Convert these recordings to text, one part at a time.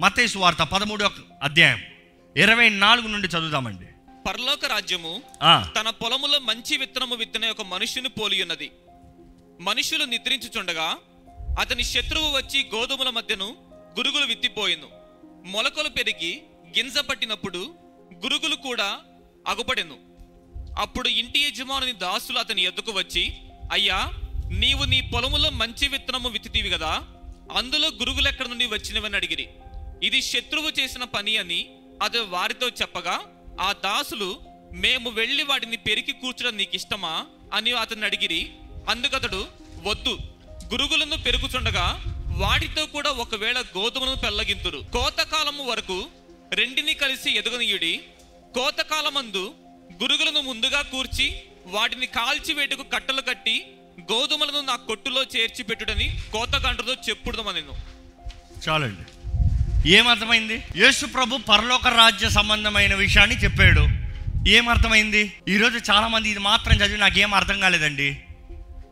మత్తయి వార్త పదమూడో అధ్యాయం ఇరవై నాలుగు నుండి చదువుదామండి. పరలోక రాజ్యము తన పొలములో మంచి విత్తనము విత్తనే ఒక మనుష్యుని పోలి ఉన్నది. మనుషులు నిద్రించుచుండగా అతని శత్రువు వచ్చి గోధుమల మధ్యను గురుగులు విత్తిపోయిను. మొలకలు పెరిగి గింజ పట్టినప్పుడు గురుగులు కూడా అగుపడెను. అప్పుడు ఇంటి యజమానుని దాసులు అతని ఎద్దుకు వచ్చి అయ్యా నీవు నీ పొలములో మంచి విత్తనము విత్తితివి కదా అందులో గురుగులు ఎక్కడి నుండి వచ్చినవని అడిగిరి. ఇది శత్రువు చేసిన పని అని అది వారితో చెప్పగా ఆ దాసులు మేము వెళ్ళి వాటిని పెరిగి కూర్చడం నీకు ఇష్టమా? అని అతన్ని అడిగిరి. అందుకతడు వద్దు. గురుగులను పెరుగుచుండగా వాటితో కూడా ఒకవేళ గోధుమను పెల్లగింతురు. కోతకాలము వరకు రెండిని కలిసి ఎదుగనీయుడి. కోతకాలమందు గురుగులను ముందుగా కూర్చి వాటిని కాల్చివేటుకు కట్టలు కట్టి గోధుమలను నా కొట్టులో చేర్చి పెట్టుడని కోతగంటతో చెప్పుడమనెను చాలండి. ఏమర్థమైంది? యేసు ప్రభు పరలోక రాజ్య సంబంధమైన విషయాన్ని చెప్పాడు. ఏమర్థమైంది? ఈరోజు చాలా మంది ఇది మాత్రం చదివి నాకేం అర్థం కాలేదండి.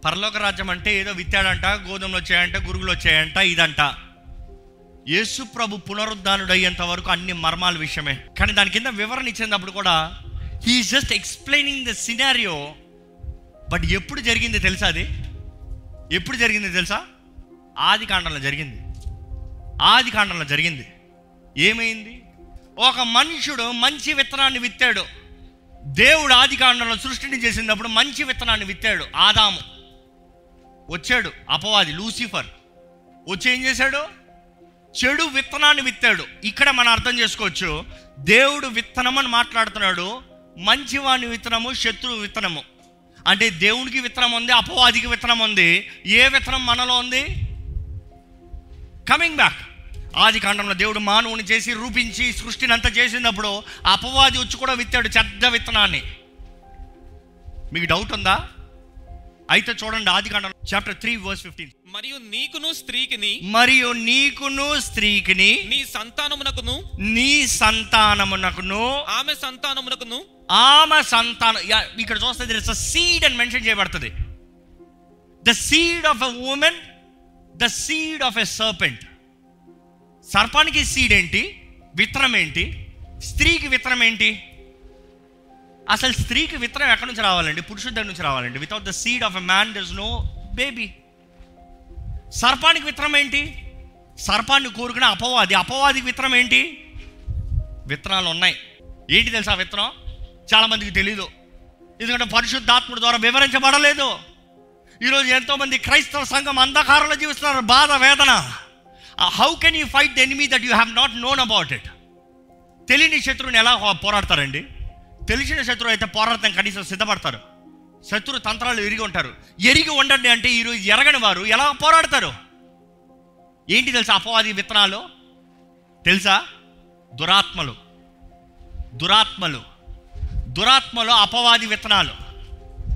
పరలోక రాజ్యం అంటే ఏదో విత్తాడంట గోధుమలు వచ్చాయంట గురుగులు వచ్చాయంట ఇదంట. యేసు ప్రభు పునరుద్ధానుడు అయ్యేంత వరకు అన్ని మర్మాల విషయమే. కానీ దాని కింద వివరణ ఇచ్చినప్పుడు కూడా he just explaining the scenario but ఎప్పుడు జరిగింది తెలుసా అది? ఎప్పుడు జరిగింది తెలుసా? ఆది కాండంలో జరిగింది. ఆది కాండంలో జరిగింది. ఏమైంది? ఒక మనుషుడు మంచి విత్తనాన్ని విత్తాడు. దేవుడు ఆది కాండంలో సృష్టిని చేసినప్పుడు మంచి విత్తనాన్ని విత్తాడు. ఆదాము. వచ్చాడు అపవాది లూసిఫర్. వచ్చి ఏం చేశాడు? చెడు విత్తనాన్ని విత్తాడు. ఇక్కడ మనం అర్థం చేసుకోవచ్చు దేవుడు విత్తనం అని మాట్లాడుతున్నాడు. మంచివాని విత్తనము శత్రువు విత్తనము. అంటే దేవునికి విత్తనం ఉంది అపవాదికి విత్తనం ఉంది. ఏ విత్తనం మనలో ఉంది? కమింగ్ బ్యాక్ ఆది కాండంలో దేవుడు మానవుని చేసి రూపించి సృష్టిని అంతా చేసినప్పుడు అపవాది వచ్చి కూడా విత్తాడు చెడ్డ విత్తనాన్ని. మీకు డౌట్ ఉందా? అయితే చూడండి ఆది కాండం చాప్టర్ త్రీ వర్స్ ఫిఫ్టీన్ మరియు నీకును స్త్రీకిని మరియు నీకును స్త్రీకిని నీ సంతానమునకును నీ సంతానమునకును ఆమె సంతానమునకును ఆమె సంతానం ఇక్కడ చూస్తే ఇట్స్ సీడ్ అని మెన్షన్ చేయబడుతుంది. The seed of a woman the seed of a serpent సర్పానికి seed ఏంటి విత్తనం ఏంటి స్త్రీకి విత్తనం ఏంటి అసలు స్త్రీకి విత్తనం ఎక్కడి నుంచి రావాలండి? పురుషుడి దగ్గర నుంచి రావాలండి. Without the seed of a man there no baby సర్పానికి విత్తనం ఏంటి సర్పాన్ని కోరుకునే అపవాది. అపవాదికి విత్తనం ఏంటి విత్తనాలు ఉన్నాయి. ఏంటి తెలుసా ఆ విత్తనం చాలామందికి తెలీదు. ఎందుకంటే పరిశుద్ధాత్ముడి ద్వారా వివరించబడలేదు. ఈరోజు ఎంతోమంది క్రైస్తవ సంఘం అంధకారంలో జీవిస్తున్నారు. బాధ వేదన. How can you fight the enemy that you have not known about it తెలియని శత్రువుని ఎలా పోరాడతారండి? తెలిసిన శత్రువు అయితే పోరాడతాం కనీసం సిద్ధపడతారు. శత్రు తంత్రాలు ఎరిగి ఉంటారు. ఎరిగి ఉండండి అంటే ఈరోజు ఎరగని వారు ఎలా పోరాడతారు? ఏంటి తెలుసా అపవాది విత్తనాలు? తెలుసా? దురాత్మలు. దురాత్మలు. దురాత్మలు అపవాది విత్తనాలు.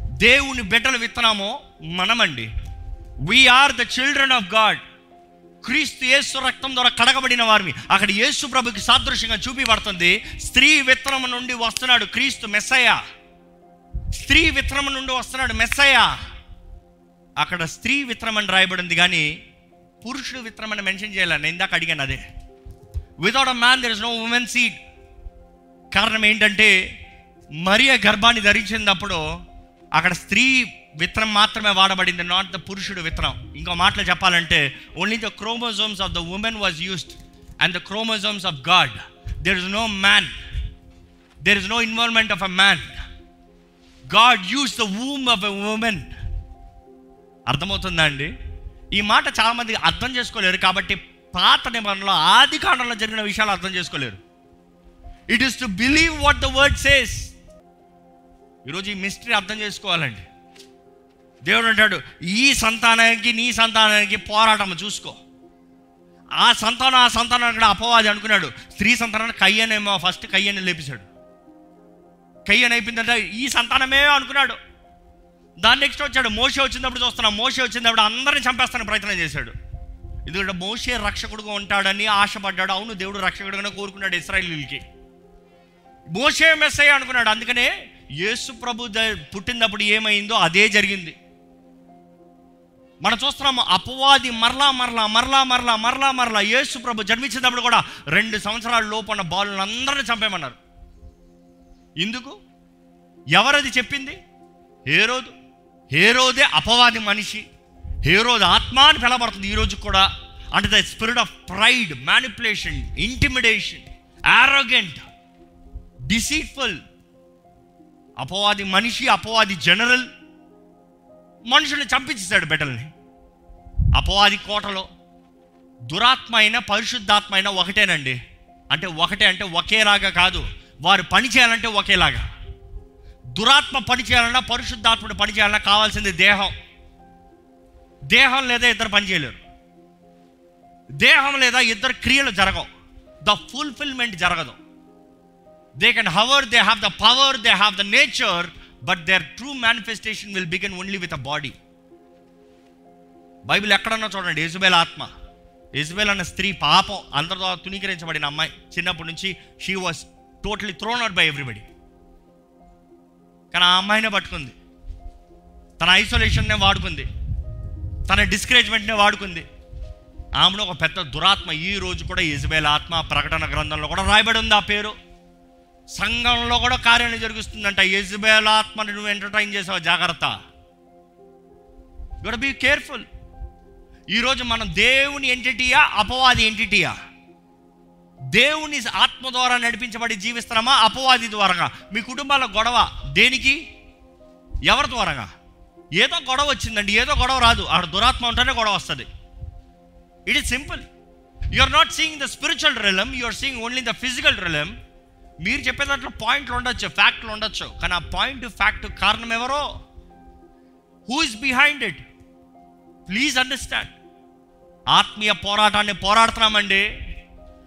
దేవుని బిడ్డల విత్తనము మనమండి. We are the children of God Kreestu Yesu రక్తం ద్వారా కడగబడిన వారిని. అక్కడ యేసు ప్రభుకి సాదృశ్యంగా చూపిబడుతుంది స్త్రీ విత్తనం నుండి వస్తున్నాడు క్రీస్తు మెస్సయ స్త్రీ విత్తనం నుండి వస్తున్నాడు మెస్సయ అక్కడ స్త్రీ విత్తనం అని రాయబడింది కానీ పురుషుడు విత్తనం అని మెన్షన్ చేయాలి? నేను ఇందాక అడిగాను అదే. Without a man there is no women seed కారణం ఏంటంటే మరియ గర్భాన్ని ధరించినప్పుడు అక్కడ స్త్రీ విత్తనం మాత్రమే వాడబడింది నాట్ ద పురుషుడు విత్తనం. ఇంకో మాటలు చెప్పాలంటే only the chromosomes of the women was used and the chromosomes of God there is no man there is no involvement of a man God use the womb of a women అర్థమవుతుందా అండి? ఈ మాట చాలామంది అర్థం చేసుకోలేరు కాబట్టి పాత నిబంధనలో ఆది కాండంలో జరిగిన విషయాలు అర్థం చేసుకోలేరు. It is to believe what the word says ఈరోజు ఈ మిస్టరీ అర్థం చేసుకోవాలండి. దేవుడు అంటాడు ఈ సంతానానికి నీ సంతానానికి పోరాటం చూసుకో. ఆ సంతానం ఆ సంతానం కూడా అపవాది అనుకున్నాడు. స్త్రీ సంతానాన్ని కయ్యనేమో ఫస్ట్ కయ్యని లేపేశాడు. కయ్యని అయిపోయిందంటే ఈ సంతానమే అనుకున్నాడు. దాని నెక్స్ట్ వచ్చాడు మోసే వచ్చినప్పుడు చూస్తున్నాం మోసే వచ్చినప్పుడు అందరిని చంపేస్తాను ప్రయత్నం చేశాడు. ఎందుకంటే మోసే రక్షకుడుగా ఉంటాడని ఆశపడ్డాడు. అవును దేవుడు రక్షకుడుగానే కోరుకున్నాడు ఇస్రాయలీలకి. మోసే మెస్సయ్య అనుకున్నాడు. అందుకనే యేసు ప్రభు ద- పుట్టినప్పుడు ఏమైందో అదే జరిగింది. మనం చూస్తున్నాము అపవాది మరలా మరలా మరలా మరలా మరలా మరలా యేసు ప్రభు జన్మించినప్పుడు కూడా రెండు సంవత్సరాల లోపల ఉన్న అందరిని చంపేమన్నారు ఎందుకు? ఎవరది చెప్పింది? హేరోదు. హేరోదే అపవాది మనిషి. హేరోదు ఆత్మ అని పిలవబడుతుంది ఈరోజు కూడా. అంటే the spirit of pride manipulation intimidation arrogant deceitful అపవాది మనిషి అపవాది జనరల్. మనుషుల్ని చంపించేశాడు బిడ్డల్ని అపవాది కోటలో. దురాత్మ అయినా పరిశుద్ధాత్మ అయినా ఒకటేనండి. అంటే ఒకటే అంటే ఒకేలాగా కాదు. వారు పని చేయాలంటే ఒకేలాగా. దురాత్మ పని చేయాలన్నా పరిశుద్ధాత్ముడు పని చేయాలన్నా కావాల్సింది దేహం. దేహం లేదా ఇద్దరు పని చేయలేరు. దేహం లేదా ఇద్దరు క్రియలు జరగవు. ద ఫుల్ఫిల్మెంట్ జరగదు. They can hover they have the power they have the nature but their true manifestation will begin only with a body Bible ఎక్కడన్నా చూడండి ఇజబేల్ ఆత్మ. ఇజబేల్ అన్న స్త్రీ పాపం అందరితో తునీకరించబడిన అమ్మాయి. చిన్నప్పటి నుంచి she was totally thrown out by everybody కానీ ఆ అమ్మాయినే పట్టుకుంది. తన ఐసోలేషన్నే వాడుకుంది. తన డిస్కరేజ్మెంట్నే వాడుకుంది. ఆమెను ఒక పెద్ద దురాత్మ. ఈ రోజు కూడా ఇజబేల్ ఆత్మ ప్రకటన గ్రంథంలో కూడా రాయబడి ఉంది ఆ పేరు. సంఘంలో కూడా కార్యాలు జరుగుతుందంట యజ్బేల్ ఆత్మని నువ్వు ఎంటర్టైన్ చేసావు? జాగ్రత్త. యు బీ కేర్ఫుల్ ఈరోజు మనం దేవుని ఎంటిటీయా అపవాది ఎంటిటీయా దేవుని ఆత్మ ద్వారా నడిపించబడి జీవిస్తున్నామా? అపవాది ద్వారాగా. మీ కుటుంబాల గొడవ దేనికి? ఎవరి ద్వారాగా? ఏదో గొడవ వచ్చిందండి. ఏదో గొడవ రాదు. ఆడ దురాత్మ ఉంటేనే గొడవ వస్తుంది. It is simple you are not seeing the spiritual realm you are seeing only the physical realm మీరు చెప్పే దాంట్లో పాయింట్లు ఉండొచ్చు ఫ్యాక్ట్లు ఉండొచ్చు. కానీ ఆ పాయింట్ ఫ్యాక్ట్ కారణం ఎవరో? Who is behind it please understand ఆత్మీయ పోరాటాన్ని పోరాడుతున్నామండి.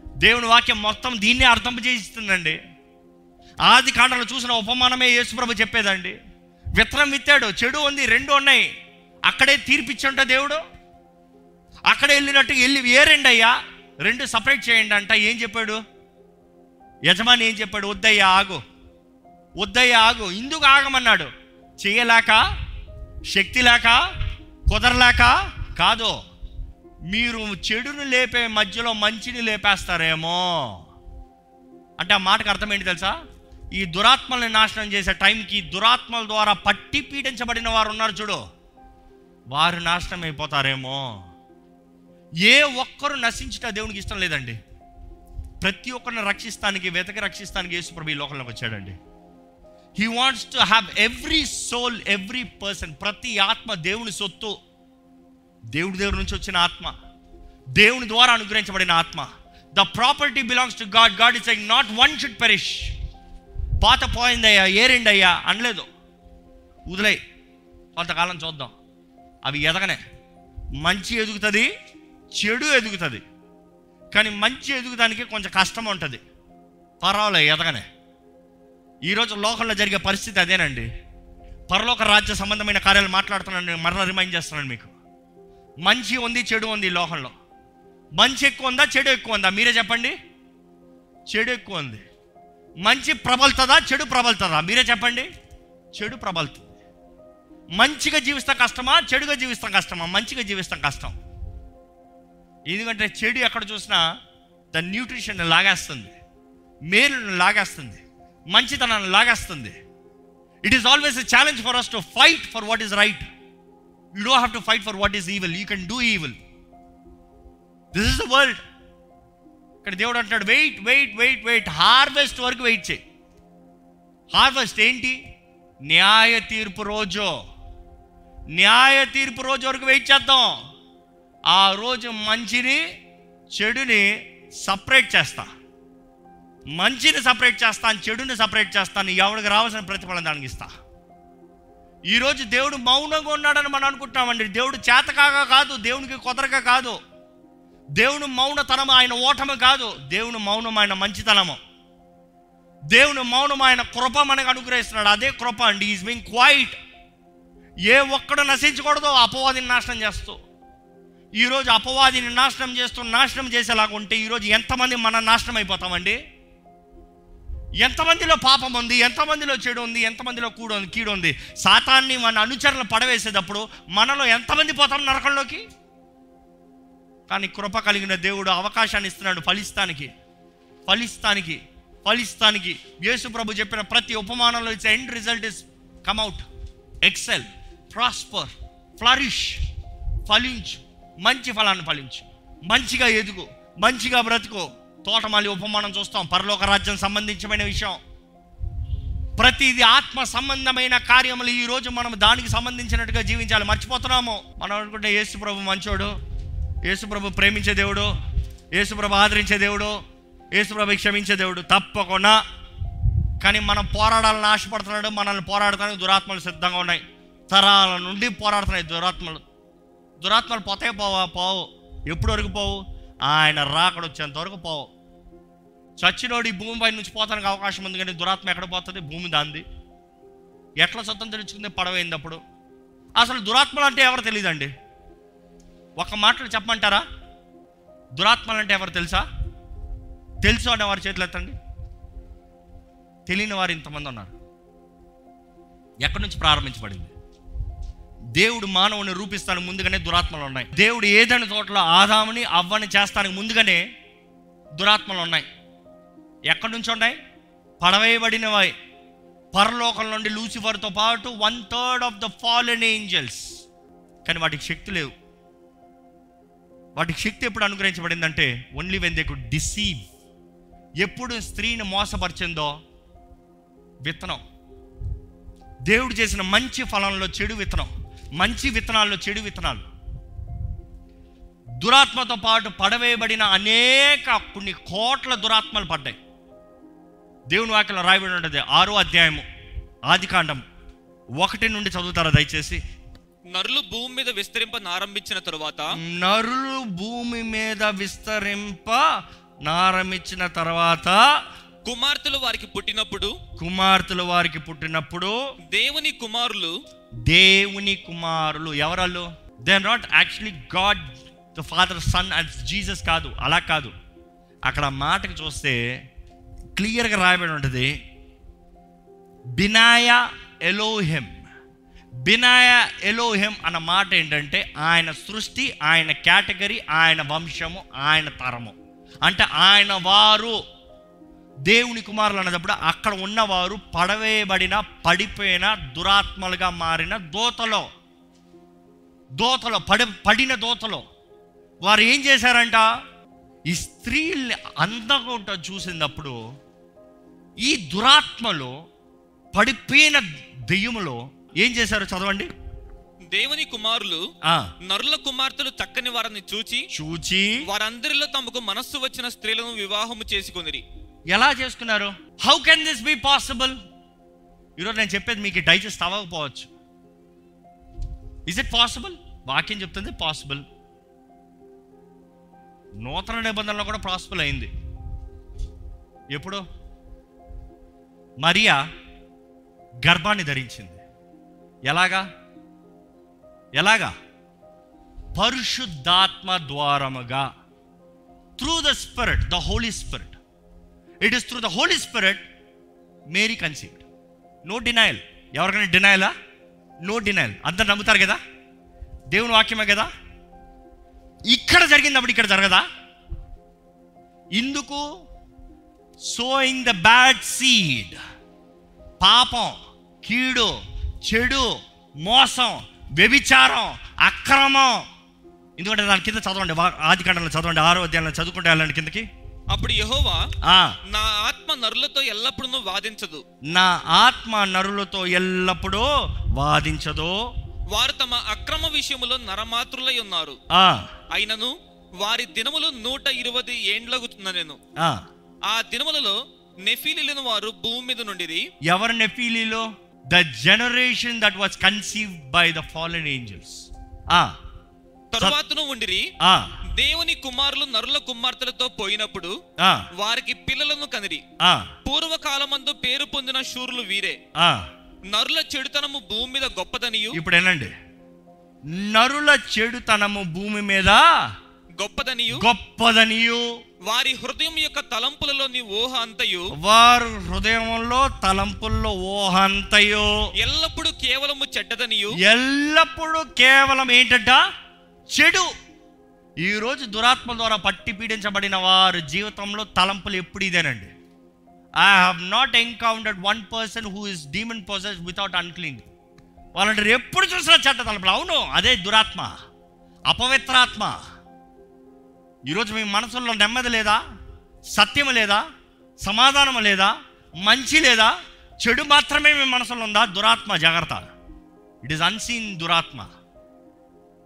దేవుని వాక్యం మొత్తం దీన్నే అర్థం చేయిస్తుందండి. ఆది కాండలో చూసిన ఉపమానమే యేసుప్రభు చెప్పేదండి. విత్తనం విత్తాడు చెడు ఉంది రెండు ఉన్నాయి. అక్కడే తీర్పిచ్చుంట దేవుడు? అక్కడే వెళ్ళినట్టు వెళ్ళి ఏ అయ్యా? రెండు సపరేట్ చేయండి అంట. ఏం చెప్పాడు? యజమాని ఏం చెప్పాడు? వద్దయ్యా ఆగు. వద్దయ్యా ఆగు. ఇందుకు ఆగమన్నాడు. చేయలేక శక్తి లేక కుదరలేక కాదు. మీరు చెడును లేపే మధ్యలో మంచిని లేపేస్తారేమో. అంటే ఆ మాటకు అర్థం ఏంటి తెలుసా? ఈ దురాత్మల్ని నాశనం చేసే టైంకి దురాత్మల ద్వారా పట్టి పీడించబడిన వారు ఉన్నారు చూడు. వారు నాశనం అయిపోతారేమో ఏ ఒక్కరు నశించుట దేవునికి ఇష్టం లేదండి. ప్రతి ఒక్కరిని రక్షిస్తానికి వెతక రక్షిస్తానికి యేసుప్రభు ఈ లోకంలోకి వచ్చాడండి. He wants to have every soul every person ప్రతి ఆత్మ దేవుని సొత్తు దేవుడి దేవుడి నుంచి వచ్చిన ఆత్మ దేవుని ద్వారా అనుగ్రహించబడిన ఆత్మ. The property belongs to God God is like not one should perish పాత పోయిందయ్యా ఏరిండయ్యా అనలేదు. వదిలే కొంతకాలం చూద్దాం. అవి ఎదగనే. మంచి ఎదుగుతుంది చెడు ఎదుగుతుంది. కానీ మంచి ఎదుగుదానికి కొంచెం కష్టం ఉంటుంది. పర్వాలే ఎదగనే. ఈరోజు లోకంలో జరిగే పరిస్థితి అదేనండి. పరలోక రాజ్య సంబంధమైన కార్యాలు మాట్లాడుతున్నాను నేను మరలా రిమైండ్ చేస్తున్నాను మీకు. మంచి ఉంది చెడు ఉంది లోకంలో. మంచి ఎక్కువ ఉందా చెడు ఎక్కువ ఉందా? మీరే చెప్పండి. చెడు ఎక్కువ ఉంది. మంచి ప్రబలుతుందా చెడు ప్రబలుతుందా? మీరే చెప్పండి. చెడు ప్రబలుతుంది. మంచిగా జీవిస్తాం కష్టమా చెడుగా జీవిస్తాం కష్టమా? మంచిగా జీవిస్తాం కష్టం. ఎందుకంటే చెడు ఎక్కడ చూసినా దాని న్యూట్రిషన్ లాగేస్తుంది మేలును లాగేస్తుంది మంచితనాన్ని లాగేస్తుంది. It is always a challenge for us to fight for what is right you do have to fight for what is evil you can do evil this is the world ఇక్కడ దేవుడు అంటాడు wait wait wait wait harvest వరకు wait చేయి. Harvest ఏంటి? న్యాయ తీర్పు రోజు. న్యాయ తీర్పు రోజు వరకు వెయిట్ చేద్దాం. ఆ రోజు మంచిని చెడుని సపరేట్ చేస్తా. మంచిని సపరేట్ చేస్తాను చెడుని సపరేట్ చేస్తాను ఎవరికి రావాల్సిన ప్రతిఫలం దానికి ఇస్తా. ఈరోజు దేవుడు మౌనంగా ఉన్నాడని మనం అనుకుంటున్నామండి దేవుడు చేతకాగా కాదు దేవునికి కుదరక కాదు. దేవుని మౌనతనం ఆయన ఓటమి కాదు. దేవుని మౌనం ఆయన మంచితనము. దేవుని మౌనం ఆయన కృప మనకు అనుగ్రహిస్తున్నాడు. అదే కృప అండి. ఈజ్ బీయింగ్ క్వైట్ ఏ ఒక్కడు నశించకూడదో అపవాదిని నాశనం చేస్తూ. ఈరోజు అపవాదిని నాశనం చేస్తూ నాశనం చేసేలాగా ఉంటే ఈరోజు ఎంతమంది మన నాశనం అయిపోతామండి? ఎంతమందిలో పాపం ఉంది? ఎంతమందిలో చెడు ఉంది? ఎంతమందిలో కూడు ఉంది? కీడు ఉంది? సాతాన్ని మన అనుచరులు పడవేసేటప్పుడు మనలో ఎంతమంది పోతాం నరకంలోకి? కానీ కృప కలిగిన దేవుడు అవకాశాన్ని ఇస్తున్నాడు ఫలిస్తానికి. ఫలిస్తానికి. ఫలిస్తానికి. యేసు ప్రభు చెప్పిన ప్రతి ఉపమానంలో ఇచ్చే end result is come out excel. Prosper. Flourish. ఫలించు. మంచి ఫలాన్ని ఫలించు. మంచిగా ఎదుగు మంచిగా బ్రతుకు. తోటమాలి ఉపమానం చూస్తాం. పరలోక రాజ్యం సంబంధించిన విషయం. ప్రతిది ఆత్మ సంబంధమైన కార్యములు ఈ రోజు మనం దానికి సంబంధించినట్టుగా జీవించాలి. మర్చిపోతున్నాము. మనం అనుకుంటే యేసుప్రభు మంచోడు యేసుప్రభు ప్రేమించే దేవుడు యేసుప్రభు ఆదరించే దేవుడు యేసుప్రభు క్షమించే దేవుడు తప్పకుండా. కానీ మనం పోరాడాలని ఆశపడుతున్నాడు మనల్ని పోరాడటానికి దురాత్మలు సిద్ధంగా ఉన్నాయి. తరాల నుండి పోరాడుతున్నాయి దురాత్మలు. దురాత్మలు పోతే పోవా పోవు. ఎప్పుడు వరకు పోవు? ఆయన రాకడ వచ్చేంత వరకు పోవు. చచ్చినోడు ఈ భూమిపై నుంచి పోతానికి అవకాశం ఉంది కానీ దురాత్మ ఎక్కడ పోతుంది? భూమి దాంది. ఎట్లా స్వతంత్రించుకుంది పడవైంది అప్పుడు. అసలు దురాత్మలు అంటే ఎవరు తెలియదండి ఒక మాటలు చెప్పమంటారా? దురాత్మలు అంటే ఎవరు తెలుసా? తెలుసు అనే వారి చేతులు ఎత్తండి. తెలియని వారు ఇంతమంది ఉన్నారు. ఎక్కడి నుంచి ప్రారంభించబడింది? దేవుడు మానవుని రూపిస్తానికి ముందుగానే దురాత్మలు ఉన్నాయి. దేవుడు ఏదైనా తోటలో ఆదాముని అవ్వని చేస్తానికి ముందుగానే దురాత్మలు ఉన్నాయి. ఎక్కడి నుంచి ఉన్నాయి? పడవేయబడినవి. పరలోకం నుండి లూసిఫర్తో పాటు one third of the fallen angels కానీ వాటికి శక్తి లేవు. వాటికి శక్తి ఎప్పుడు అనుగ్రహించబడిందంటే only when they could deceive ఎప్పుడు స్త్రీని మోసపరిచిందో విత్తనం. దేవుడు చేసిన మంచి ఫలంలో చెడు విత్తనం. మంచి విత్తనాల్లో చెడు విత్తనాలు. దురాత్మతో పాటు పడవేయబడిన అనేక కొన్ని కోట్ల దురాత్మలు పడ్డాయి. దేవుని వాక్యంలో రాయబడి ఉంటుంది ఆరో అధ్యాయము ఆది కాండం ఒకటి నుండి చదువుతారా దయచేసి? నరులు భూమి మీద విస్తరింప నారంభించిన తరువాత నరులు భూమి మీద విస్తరింప నారమిచ్చిన తర్వాత కుమార్తెలు వారికి పుట్టినప్పుడు కుమార్తెలు వారికి పుట్టినప్పుడు దేవుని కుమారులు దేవుని కుమారులు ఎవరాళ్ళు they are not actually God the Father Son and Jesus కాదు అలా కాదు. అక్కడ మాటకు చూస్తే క్లియర్గా రాయబడి ఉంటుంది బినాయ ఎలోహెమ్ బినాయ ఎలోహెమ్ అన్న మాట ఏంటంటే ఆయన సృష్టి ఆయన కేటగిరీ ఆయన వంశము ఆయన తరము. అంటే ఆయన వారు దేవుని కుమారులు అన్నప్పుడు అక్కడ ఉన్నవారు పడవేయబడిన పడిపోయిన దురాత్మలుగా మారిన దోతలో. దోతలో పడి పడిన దోతలో. వారు ఏం చేశారంట? ఈ స్త్రీల్ని అందంగా ఉంటా చూసినప్పుడు ఈ దురాత్మలో పడిపోయిన దెయ్యములో ఏం చేశారు చదవండి. దేవుని కుమారులు నరుల కుమార్తెలు చక్కని వారిని చూచి చూచి వారందరిలో తమకు మనస్సు వచ్చిన స్త్రీలను వివాహము చేసుకొనిరి ఎలా చేసుకున్నారు? How can this be possible ఈరోజు నేను చెప్పేది మీకు డైజెస్ట్ అవ్వకపోవచ్చు. ఇస్ ఇట్ పాసిబుల్ వాక్యం చెప్తుంది పాసిబుల్ నూతన నిబంధనలో కూడా పాసిబుల్ అయింది. ఎప్పుడు? మరియా గర్భాన్ని ధరించింది. ఎలాగా? ఎలాగా? పరిశుద్ధాత్మ ద్వారముగా. Through the spirit the Holy Spirit it is through the Holy Spirit Mary conceived no denial ఎవరికైనా డినయలా నో డినయల్ అందరు నమ్ముతారు కదా? దేవుని వాక్యమే కదా? ఇక్కడ జరిగినప్పుడు ఇక్కడ జరగదా? ఇందుకు సోయింగ్ ద బ్యాడ్ సీడ్ పాపం కీడు చెడు మోసం వ్యభిచారం అక్రమం. ఎందుకంటే దాని కింద చదవండి. ఆది కాండంలో చదవండి. ఆరో అధ్యాయంలో చదువుకుంటే వెళ్ళండి కిందకి. అప్పుడు యెహోవా ఆ, నా ఆత్మ నరులతో ఎల్లప్పుడూ వాదించదు. నా ఆత్మ నరులతో ఎల్లప్పుడూ వాదించదు. వారు తమ అక్రమ విషయములో నరమాతృలై ఉన్నారు. ఆ, అయినను వారి దినములు నూట ఇరవై ఏండ్లగుతున్న నేను. ఆ. ఆ దినములలో నెఫీలిన వారు భూమి మీద నుండిరి. ఎవరు నెఫీలీలో? The generation that was conceived by the fallen angels ఆ. తరువాతను ఉండిరి. ఆ. దేవుని కుమారులు నరుల కుమార్తెలతో పోయినప్పుడు వారికి పిల్లలను కనిరి. పూర్వకాలమందు పేరు పొందిన శూరులు వీరే. ఆ. నరుల చెడుతనము భూమి మీద గొప్పదనియు. ఇప్పుడు ఏనండి నరుల చెడుతనము భూమి మీద గొప్పదనియు. గొప్పదనియు. వారి హృదయం యొక్క తలంపులలోని ఊహ అంతయు. వారు హృదయంలో తలంపుల్లో ఊహంతయో ఎల్లప్పుడూ కేవలము చెడ్డదనియు. ఎల్లప్పుడూ కేవలం ఏంటంట? చెడు. ఈరోజు దురాత్మ ద్వారా పట్టి పీడించబడిన వారి జీవితంలో తలంపులు ఎప్పుడు ఇదేనండి? I have not encountered one person who is demon person without unclean వాళ్ళంటారు ఎప్పుడు చూసినా చెడ్డ తలంపులు. అవును అదే దురాత్మ. అపవిత్రాత్మ. ఈరోజు మీ మనసుల్లో నెమ్మది లేదా? సత్యం లేదా? సమాధానం లేదా? మంచి లేదా? చెడు మాత్రమే మీ మనసులో ఉందా? దురాత్మ జాగ్రత్త. ఇట్ ఈస్ అన్సీన్ దురాత్మ.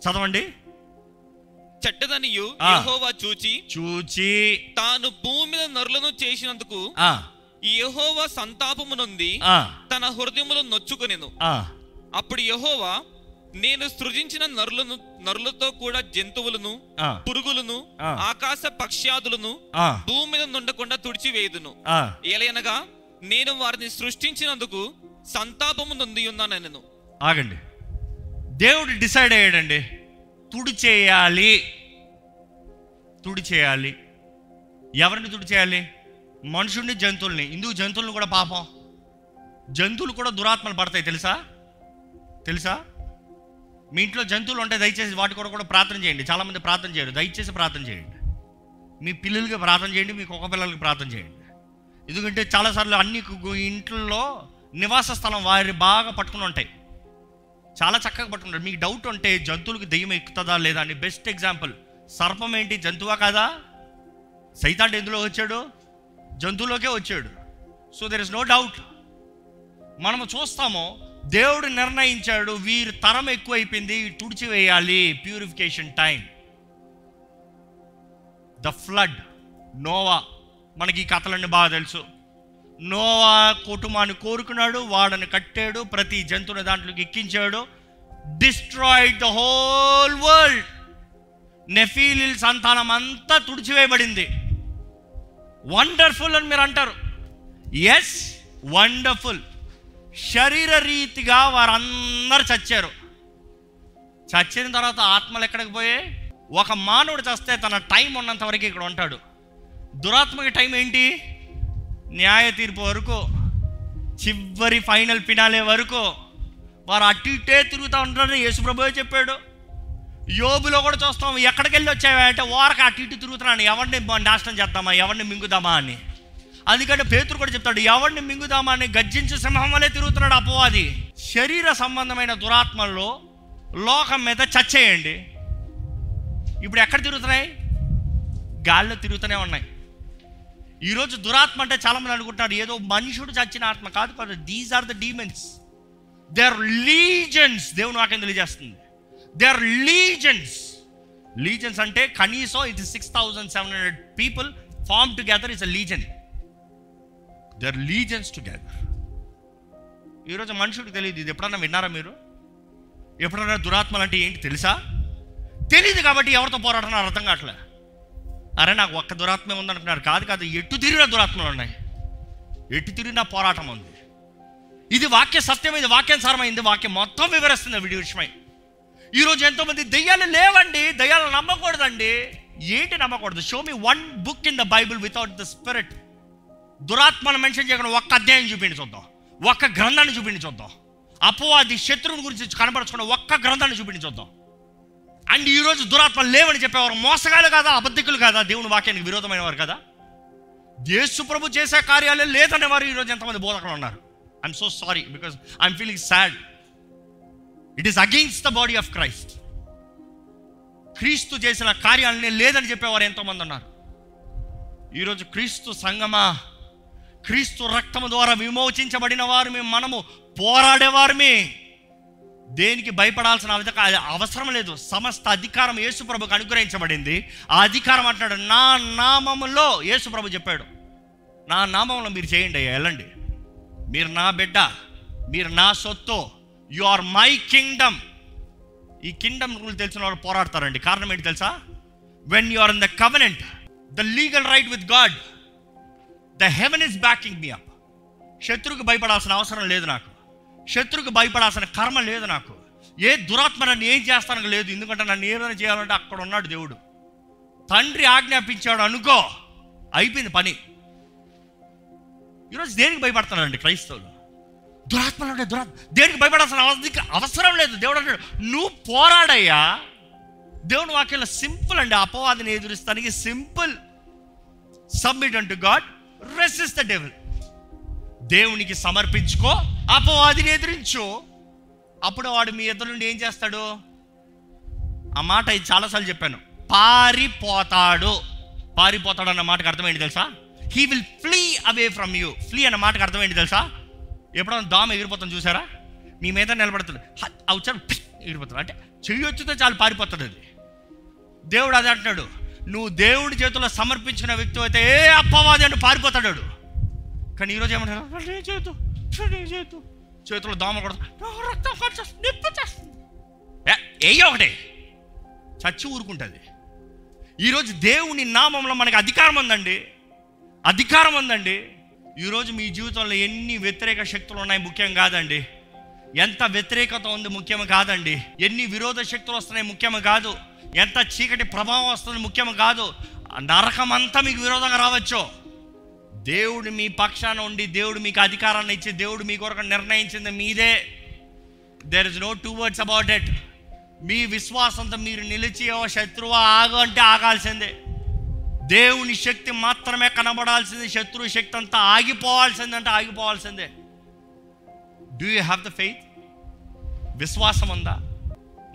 చదవండి. చెడ్డదనియు. యెహోవా చూచి చూచి. తాను భూమి మీద నరులను చేసినందుకు ఆ, యెహోవా సంతాపము ఆ, తన హృదయములో నొచ్చుకొనెను. ఆ, అప్పుడు యెహోవా నేను సృజించిన నరులను నరులతో కూడా జంతువులను పురుగులను. ఆకాశ పక్ష్యాదులను భూమి మీద నుండకుండా తుడిచివేయుదును. ఎలయనగా నేను వారిని సృష్టించినందుకు సంతాపము నొంది ఉన్నాను ఆగండి. దేవుడు డిసైడ్ అయ్యాడండి. తుడి చేయాలి తుడి చేయాలి ఎవరిని తుడిచేయాలి? చేయాలి మనుషుల్ని జంతువుల్ని. ఇందుకు జంతువులను కూడా పాపం. జంతువులు కూడా దురాత్మలు పడతాయి తెలుసా? తెలుసా? మీ ఇంట్లో జంతువులు ఉంటాయి దయచేసి వాటి కూడా కూడా ప్రార్థన చేయండి. చాలామంది ప్రార్థన చేయరు. దయచేసి ప్రార్థన చేయండి. మీ పిల్లలకి ప్రార్థన చేయండి మీ కుక్క పిల్లలకి ప్రార్థన చేయండి. ఎందుకంటే చాలాసార్లు అన్ని ఇంట్లో నివాస స్థలం వారి బాగా పట్టుకుని ఉంటాయి. చాలా చక్కగా పట్టుకుంటారు మీకు డౌట్ ఉంటే జంతువులకు దెయ్యం ఎక్కుతుందా లేదా అని బెస్ట్ ఎగ్జాంపుల్ సర్పం ఏంటి? జంతువా కాదా? సైతాండు ఎందులో వచ్చాడు? జంతువులోకే వచ్చాడు. So there is no doubt మనము చూస్తాము దేవుడు నిర్ణయించాడు వీరి తరం ఎక్కువైపోయింది తుడిచివేయాలి purification time the flood Noah మనకి ఈ కథలన్నీ బాగా తెలుసు. నోవా కుటుంబాన్ని కోరుకున్నాడు వాడని కట్టాడు ప్రతి జంతువుని దాంట్లోకి ఎక్కించాడు. Destroyed the whole world Nephilim సంతానం అంతా తుడిచివేయబడింది. వండర్ఫుల్ అని మీరు అంటారు. ఎస్ వండర్ఫుల్ శరీర రీతిగా వారందరూ చచ్చారు. చచ్చిన తర్వాత ఆత్మలు ఎక్కడికి పోయే? ఒక మానవుడు చస్తే తన టైం ఉన్నంత వరకు ఇక్కడ ఉంటాడు. దురాత్మక టైం ఏంటి? న్యాయ తీర్పు వరకు చివరి ఫైనల్ పినాలే వరకు వారు అటు ఇటే తిరుగుతూ ఉంటారని యేసుప్రభు చెప్పాడు. యోబులో కూడా చూస్తాం ఎక్కడికి వెళ్ళి వచ్చావా అంటే ఓరక అటు ఇటు తిరుగుతున్నాను ఎవరిని నాశనం చేద్దామా ఎవరిని మింగుదామా అని. అందుకంటే పేతురు కూడా చెప్తాడు ఎవరిని మింగుదామా అని గర్జించి సింహం వల్లే తిరుగుతున్నాడు అపవాది. శరీర సంబంధమైన దురాత్మల్లో లోకం మీద చచ్చేయండి. ఇప్పుడు ఎక్కడ తిరుగుతున్నాయి? గాల్లో తిరుగుతూనే ఉన్నాయి. ఈరోజు దురాత్మ అంటే చాలా మంది అనుకుంటున్నారు ఏదో మనుషుడు చచ్చిన ఆత్మ కాదు కాదు these are the demons they are legions దేవుని వాక్యం తెలియజేస్తుంది. దే ఆర్ లీజన్స్ లీజన్స్ అంటే కనీసం ఇది six thousand seven hundred people form together is a legion they are legions together ఈరోజు మనుషుడికి తెలియదు ఇది ఎప్పుడన్నా విన్నారా మీరు? ఎప్పుడన్నా దురాత్మలు అంటే ఏంటి తెలుసా? తెలియదు కాబట్టి ఎవరితో పోరాడుతున్నారు అర్థం కావట్లే. అరే నాకు ఒక్క దురాత్మ ఉందంటున్నారు కాదు కాదు ఎటు తిరిగిన దురాత్మలు ఉన్నాయి. ఎటు తిరిగిన పోరాటం ఉంది. ఇది వాక్య సత్యం ఇది వాక్యానుసారమైంది వాక్యం మొత్తం వివరిస్తుంది వీడి విషయమై. ఈరోజు ఎంతోమంది దెయ్యాలు లేవండి దెయ్యాలు నమ్మకూడదండి. ఏంటి నమ్మకూడదు? Show me one book in the Bible without the spirit దురాత్మను mention చేయకుండా ఒక్క అధ్యాయం చూపించి చూద్దాం. ఒక్క గ్రంథాన్ని చూపించి చూద్దాం. అపవాది శత్రువుని గురించి కనపరచుకున్న ఒక్క గ్రంథాన్ని చూపించి చూద్దాం. అండ్ ఈరోజు దురాత్మలు లేవని చెప్పేవారు. మోసగాలు కాదా? అబద్ధికులు కాదా? దేవుని వాక్యానికి విరోధమైన వారు కదా? యేసు ప్రభు చేసే కార్యాలే లేదనే వారు ఈరోజు ఎంతమంది బోధకులు ఉన్నారు. I'm so sorry because I'm feeling sad it is against the body of Christ Kreestu చేసిన కార్యాలనే లేదని చెప్పేవారు ఎంతోమంది ఉన్నారు. ఈరోజు క్రీస్తు సంగమా క్రీస్తు రక్తము ద్వారా విమోచించబడిన వారు మేము మనము పోరాడేవారమే. దేనికి భయపడాల్సిన అవసరం లేదు. సమస్త అధికారం యేసుప్రభుకు అనుగ్రహించబడింది. ఆ అధికారం అంటున్నాడు నా నామములో యేసుప్రభు చెప్పాడు నా నామంలో మీరు చేయండి అయ్యా వెళ్ళండి. మీరు నా బిడ్డ మీరు నా సొత్తు. You are my kingdom. ఈ కింగ్డమ్ రూల్ తెలిసిన వాళ్ళు పోరాడతారండి. కారణం ఏంటి తెలుసా? When you are in the covenant the legal right with God the heaven is backing me up శత్రువుకి భయపడాల్సిన అవసరం లేదు నాకు. శత్రువుకి భయపడాల్సిన కర్మ లేదు నాకు. ఏ దురాత్మ నన్ను ఏం చేస్తానికి లేదు. ఎందుకంటే నన్ను ఏదైనా చేయాలంటే అక్కడ ఉన్నాడు దేవుడు. తండ్రి ఆజ్ఞాపించాడు అనుకో. అయిపోయింది పని. ఈరోజు దేనికి భయపడతానండి క్రైస్తవులు? దురాత్మలు ఉండే దురాత్మ దేనికి భయపడాల్సిన అవసరం అవసరం లేదు. దేవుడు అంటాడు నువ్వు పోరాడయ్యా. దేవుని వాక్యంలో సింపుల్ అండి. అపవాదిని ఎదురిస్తానికి simple. Submit unto God resist the devil దేవునికి సమర్పించుకో అపవాదిని ఎదిరించు. అప్పుడు వాడు మీ ఇద్దరు నుండి ఏం చేస్తాడు? ఆ మాట ఇది చాలాసార్లు చెప్పాను. పారిపోతాడు. పారిపోతాడు అన్న మాటకు అర్థమైంది తెలుసా? He will flee away from you flee అన్న మాటకు అర్థమైంది తెలుసా? ఎప్పుడైనా దోమ ఎగిరిపోతాం చూసారా? మీ మీద నిలబడుతుంది. అవుతాడు ఎగిరిపోతాడు అంటే చెయ్యొచ్చుతో చాలు పారిపోతుంది అది. దేవుడు అదే అంటున్నాడు. నువ్వు దేవుడి చేతుల్లో సమర్పించిన వ్యక్తి అయితే ఏ అప్పవాది అని పారిపోతాడు కానీ ఈరోజు ఏమంటారు? నేను చేతు నేను చేతు. చేతుల్లో దోమ కొడతా. రక్తం వచ్చేస్తుంది నిప్పు చేస్తుంది ఏ ఒకటే. చచ్చి ఊరుకుంటుంది. ఈరోజు దేవుని నామంలో మనకి అధికారం ఉందండి. అధికారం ఉందండి. ఈరోజు మీ జీవితంలో ఎన్ని వ్యతిరేక శక్తులు ఉన్నాయి ముఖ్యం కాదండి. ఎంత వ్యతిరేకత ఉంది ముఖ్యం కాదండి. ఎన్ని విరోధ శక్తులు వస్తున్నాయి ముఖ్యం కాదు. ఎంత చీకటి ప్రభావం వస్తుంది ముఖ్యం కాదు. ఆ నరకం అంతా మీకు విరోధంగా రావచ్చు. దేవుడు మీ పక్షాన ఉండి దేవుడు మీకు అధికారాన్ని ఇచ్చి దేవుడు మీ కొరకు నిర్ణయించింది మీదే. There is no two words about it మీ విశ్వాసంతో మీరు నిలిచి శత్రువా శత్రువు ఆగు అంటే ఆగాల్సిందే. దేవుని శక్తి మాత్రమే కనబడాల్సింది శత్రువు శక్తి అంతా ఆగిపోవాల్సిందే అంటే ఆగిపోవాల్సిందే. Do you have the faith విశ్వాసం ఉందా?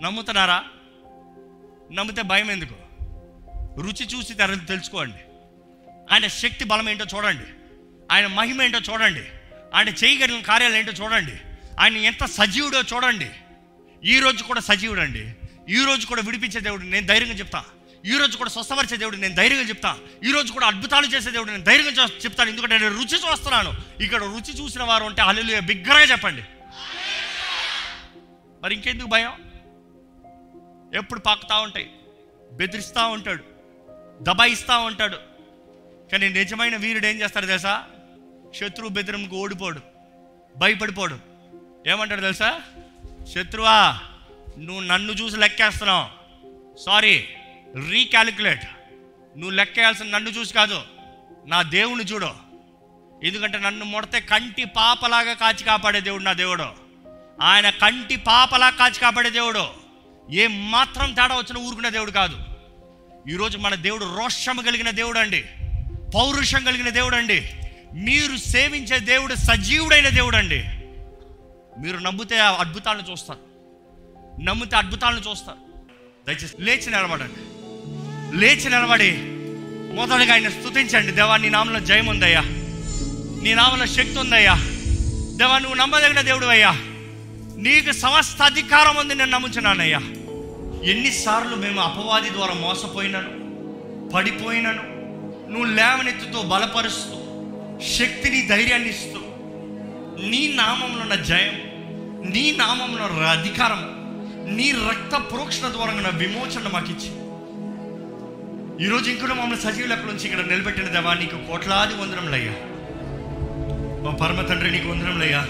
నమ్ముతున్నారా? నమ్మితే భయం ఎందుకు? రుచి చూసి తెర తెలుసుకోండి. ఆయన శక్తి బలం ఏంటో చూడండి. ఆయన మహిమ ఏంటో చూడండి. ఆయన చేయగలిగిన కార్యాలు ఏంటో చూడండి. ఆయన ఎంత సజీవుడో చూడండి. ఈ రోజు కూడా సజీవుడు అండి ఈ రోజు కూడా విడిపించే దేవుడు నేను ధైర్యంగా చెప్తా. ఈ రోజు కూడా స్వస్థపరిచే దేవుడు నేను ధైర్యంగా చెప్తా. ఈ రోజు కూడా అద్భుతాలు చేసే దేవుడు నేను ధైర్యంగా చెప్తాను. ఎందుకంటే నేను రుచి చూస్తున్నాను. ఇక్కడ రుచి చూసిన వారు ఉంటే అల్లు బిగ్గరగా చెప్పండి. మరి ఇంకెందుకు భయం? ఎప్పుడు పాకుతూ ఉంటాయి. బెదిరిస్తూ ఉంటాడు. దబాయిస్తూ ఉంటాడు. కానీ నిజమైన వీరుడు ఏం చేస్తాడు తెలుసా? శత్రువు బెదిరింపుకు ఓడిపోడు భయపడిపోడు. ఏమంటాడు తెలుసా? శత్రువా నువ్వు నన్ను చూసి లెక్కేస్తున్నావు. సారీ రీకాలిక్యులేట్ నువ్వు లెక్కేయాల్సిన నన్ను చూసి కాదు నా దేవుని చూడు. ఎందుకంటే నన్ను ముడితే కంటి పాపలాగా కాచి కాపాడే దేవుడు నా దేవుడు. ఆయన కంటి పాపలా కాచి కాపాడే దేవుడు. ఏ మాత్రం తేడా వచ్చిన ఊరుకునే దేవుడు కాదు. ఈరోజు మన దేవుడు రోషం కలిగిన దేవుడు అండి పౌరుషం కలిగిన దేవుడు అండి మీరు సేవించే దేవుడు సజీవుడైన దేవుడు అండి మీరు నమ్మితే ఆ అద్భుతాలను చూస్తారు. నమ్మితే అద్భుతాలను చూస్తారు. దయచేసి లేచి నిలబడండి. లేచి నిలబడి మొదటిగా ఆయన స్తుతించండి. దేవా నీ నామంలో జయం ఉందయ్యా. నీ నామంలో శక్తి ఉందయ్యా. దేవా నువ్వు నమ్మదగిన దేవుడు అయ్యా నీకు సమస్త అధికారం ఉంది నేను నమ్ముచున్నానయ్యా. ఎన్నిసార్లు మేము అపవాది ద్వారా మోసపోయినాను పడిపోయినాను నువ్వు లేవనెత్తుతో బలపరుస్తూ శక్తిని ధైర్యాన్ని ఇస్తూ నీ నామంలో ఉన్న జయం నీ నామంలో ఉన్న అధికారం నీ రక్త ప్రోక్షణ ద్వారా ఉన్న విమోచన మాకు ఇచ్చి. ఈరోజు ఇంకొక మమ్మల్ని సజీవులకు నుంచి ఇక్కడ నిలబెట్టిన దేవా నీకు కోట్లాది వందరంలయ్యా మా పరమ తండ్రి నీకు వందరంలయ్యా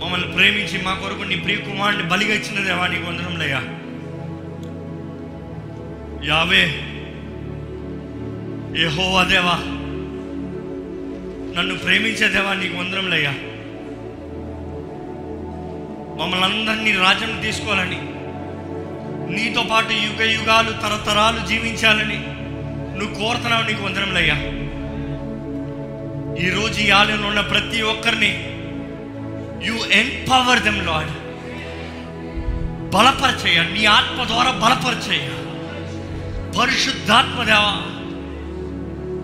మమ్మల్ని ప్రేమించి మా కొరకు నీ ప్రియ కుమారుని బలిగా ఇచ్చిన దేవా నీకు వందరంలయ్యా యావే యెహోవా దేవా నన్ను ప్రేమించే దేవా నీకు వందరంలయ్యా మమ్మల్ని అందరినీ రాజ్యం తీసుకోవాలని నీతో పాటు యుగ యుగాలు తరతరాలు జీవించాలని నువ్వు కోరుతున్నావు నీకు వందరంలయ్యా ఈరోజు ఈ ఆలయంలో ఉన్న ప్రతి ఒక్కరిని యు ఎంపవర్ దెమ్ లాడ్ బలపరచయ్యా నీ ఆత్మ ద్వారా బలపరచయ్యా పరిశుద్ధాత్మ దేవా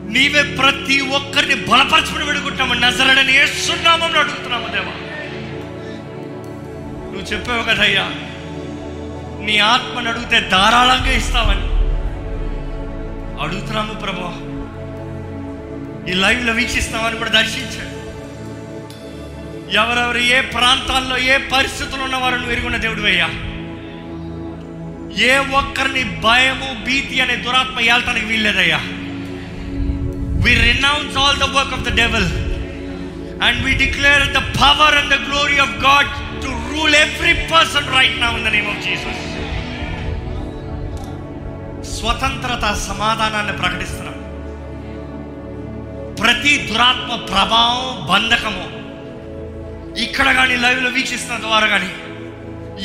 నీవే ప్రతి ఒక్కరిని బలపరచమని పెడుకుంటాము నజరడని ఏసునామని అడుగుతున్నాము దేవా. నువ్వు చెప్పావు కదయ్యా నీ ఆత్మను అడిగితే ధారాళంగా ఇస్తావని. అడుగుతున్నాము ప్రభా ఈ లైవ్లో వీక్షిస్తామని కూడా దర్శించాడు. ఎవరెవరు ఏ ప్రాంతాల్లో ఏ పరిస్థితులు ఉన్నవారు నువ్వు ఎరుగున్న దేవుడు అయ్యా ఏ ఒక్కరిని భయము భీతి అనే దురాత్మ ఏళ్ళటానికి వీల్లేదయ్యా. We renounce all the work of the devil and we declare the power and the glory of God to rule every person right now in the name of Jesus స్వతంత్రత సమాధానాన్ని ప్రకటిస్తున్నాం ప్రతి దురాత్మ ప్రభావం బంధకము ఇక్కడ కానీ లైవ్లో వీక్షిస్తున్న ద్వారా కానీ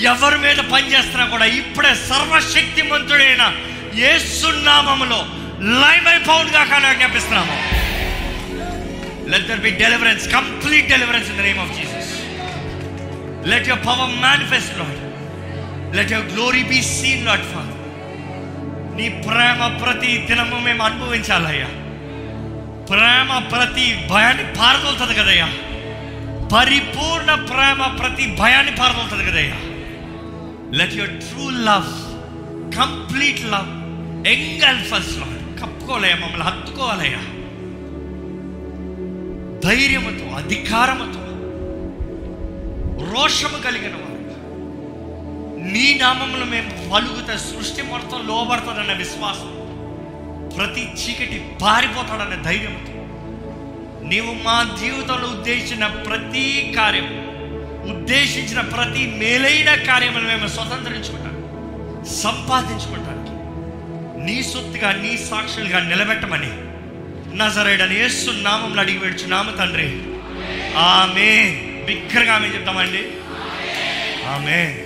ఎవరి మీద పనిచేస్తున్నా కూడా ఇప్పుడే సర్వశక్తిమంతుడైన ఏసునామములో లైవ్ అయిపోవుడుగా కానీ ఆజ్ఞాపిస్తున్నాము. Let there be deliverance complete deliverance in the name of Jesus let your power manifest Lord let your glory be seen Lord Father నీ ప్రేమ ప్రతి దినము మేము అనుభవించాలయ్యా. ప్రేమ ప్రతి భయాన్ని పారదోలుతుంది కదయ్యా. పరిపూర్ణ ప్రేమ ప్రతి భయాన్ని పారదోలుతుంది కదయ్యా. Let your true love complete love engulf first Lord కప్పుకోలయ్యా మమ్మల్ని? హత్తుకోవాలయ్యా. ధైర్యముతో అధికారముతో రోషము కలిగిన వారు. నీ నామములు మేము పలుగుతా సృష్టి మొత్తం లోబడతాడన్న విశ్వాసం ప్రతి చీకటి పారిపోతాడన్న ధైర్యంతో నీవు మా జీవితంలో ఉద్దేశించిన ప్రతి కార్యం ఉద్దేశించిన ప్రతి మేలైన కార్యములు మేము స్వతంత్రించుకుంటాం సంపాదించుకుంటాం. నీ సొత్తుగా నీ సాక్షులుగా నిలబెట్టమని నజరేడని యేసు నామంలో అడిగి పెడుచున్నాము తండ్రి. ఆమె బిగ్గరగా ఆమె చెప్తామండి. ఆమె